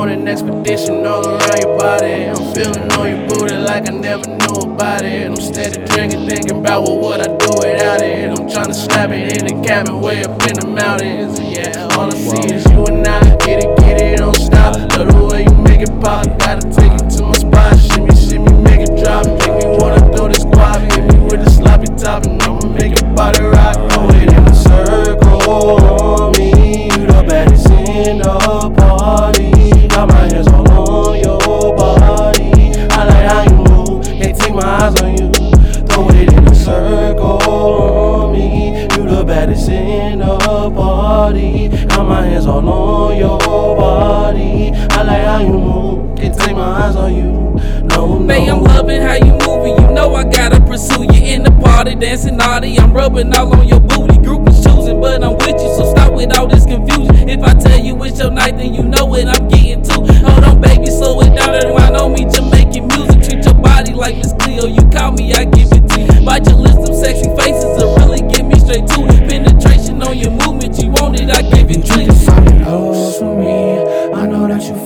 an expedition all around your body. I'm feeling on your booty like I never knew about it. I'm steady drinking, thinking about what would I do without it. I'm trying to slap it in the cabin way up in the mountains. Yeah, all I see is you and I. Get it, get it, don't stop. Love the way you make it pop. Gotta take you to You the baddest in the party. Got my hands all on your body. I like how you move. Can't take my eyes on you. No, no. Babe, I'm loving how you moving. You know I gotta pursue you in the party, dancing naughty. I'm rubbing all on your booty. Group is choosing, but I'm with you, so stop with all this confusion. If I tell you it's your night, then you know it. I'm getting to.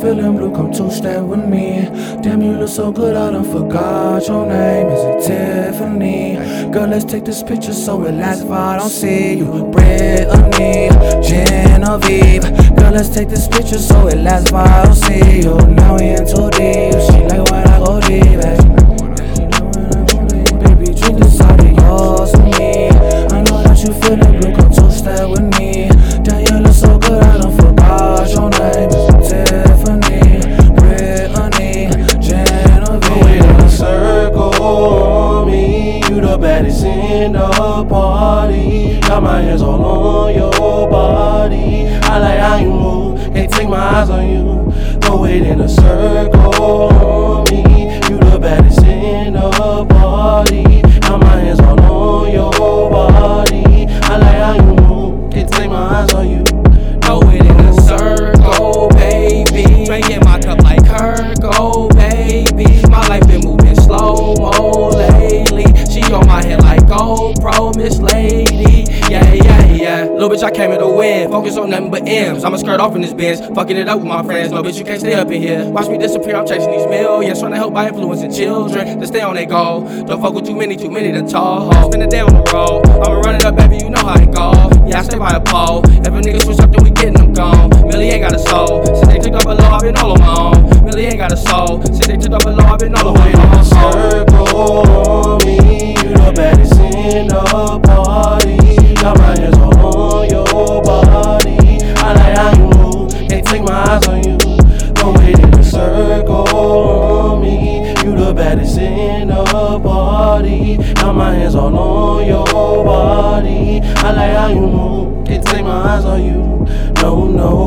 Feeling blue, come two step with me. Damn, you look so good, I done forgot your name. Is it Tiffany? Girl, let's take this picture so it lasts if I don't see you. Brittany, Genevieve. Girl, let's take this picture so it lasts if I don't see you. Now we in too deep. She like when I go deep, You the baddest in the party. Got my hands all on your body. I like how you move, can't take my eyes on you. Throw it in a circle on me. You the baddest in the party. Got my hands all on your body. I like how you move, can't take my eyes on you. Throw it in Little bitch, I came here to win. Focus on nothing but M's. I'ma skirt off in this Benz. Fucking it up with my friends. No, bitch, you can't stay up in here. Watch me disappear. I'm chasing these millions. Trying to help by influencing children to stay on their goal. Don't fuck with too many, too many to hoes. Spend a day on the road. I'ma run it up, baby. You know how it go. Yeah, I stay by a pole. If a nigga switch up, then we getting them gone. Milli ain't got a soul. Since they took up below, I've been all on my own. Milli ain't got a soul. Since they took up below, I've been all on my own. Got my hands all on your body. I like how you move, can't take my eyes on you. No, no.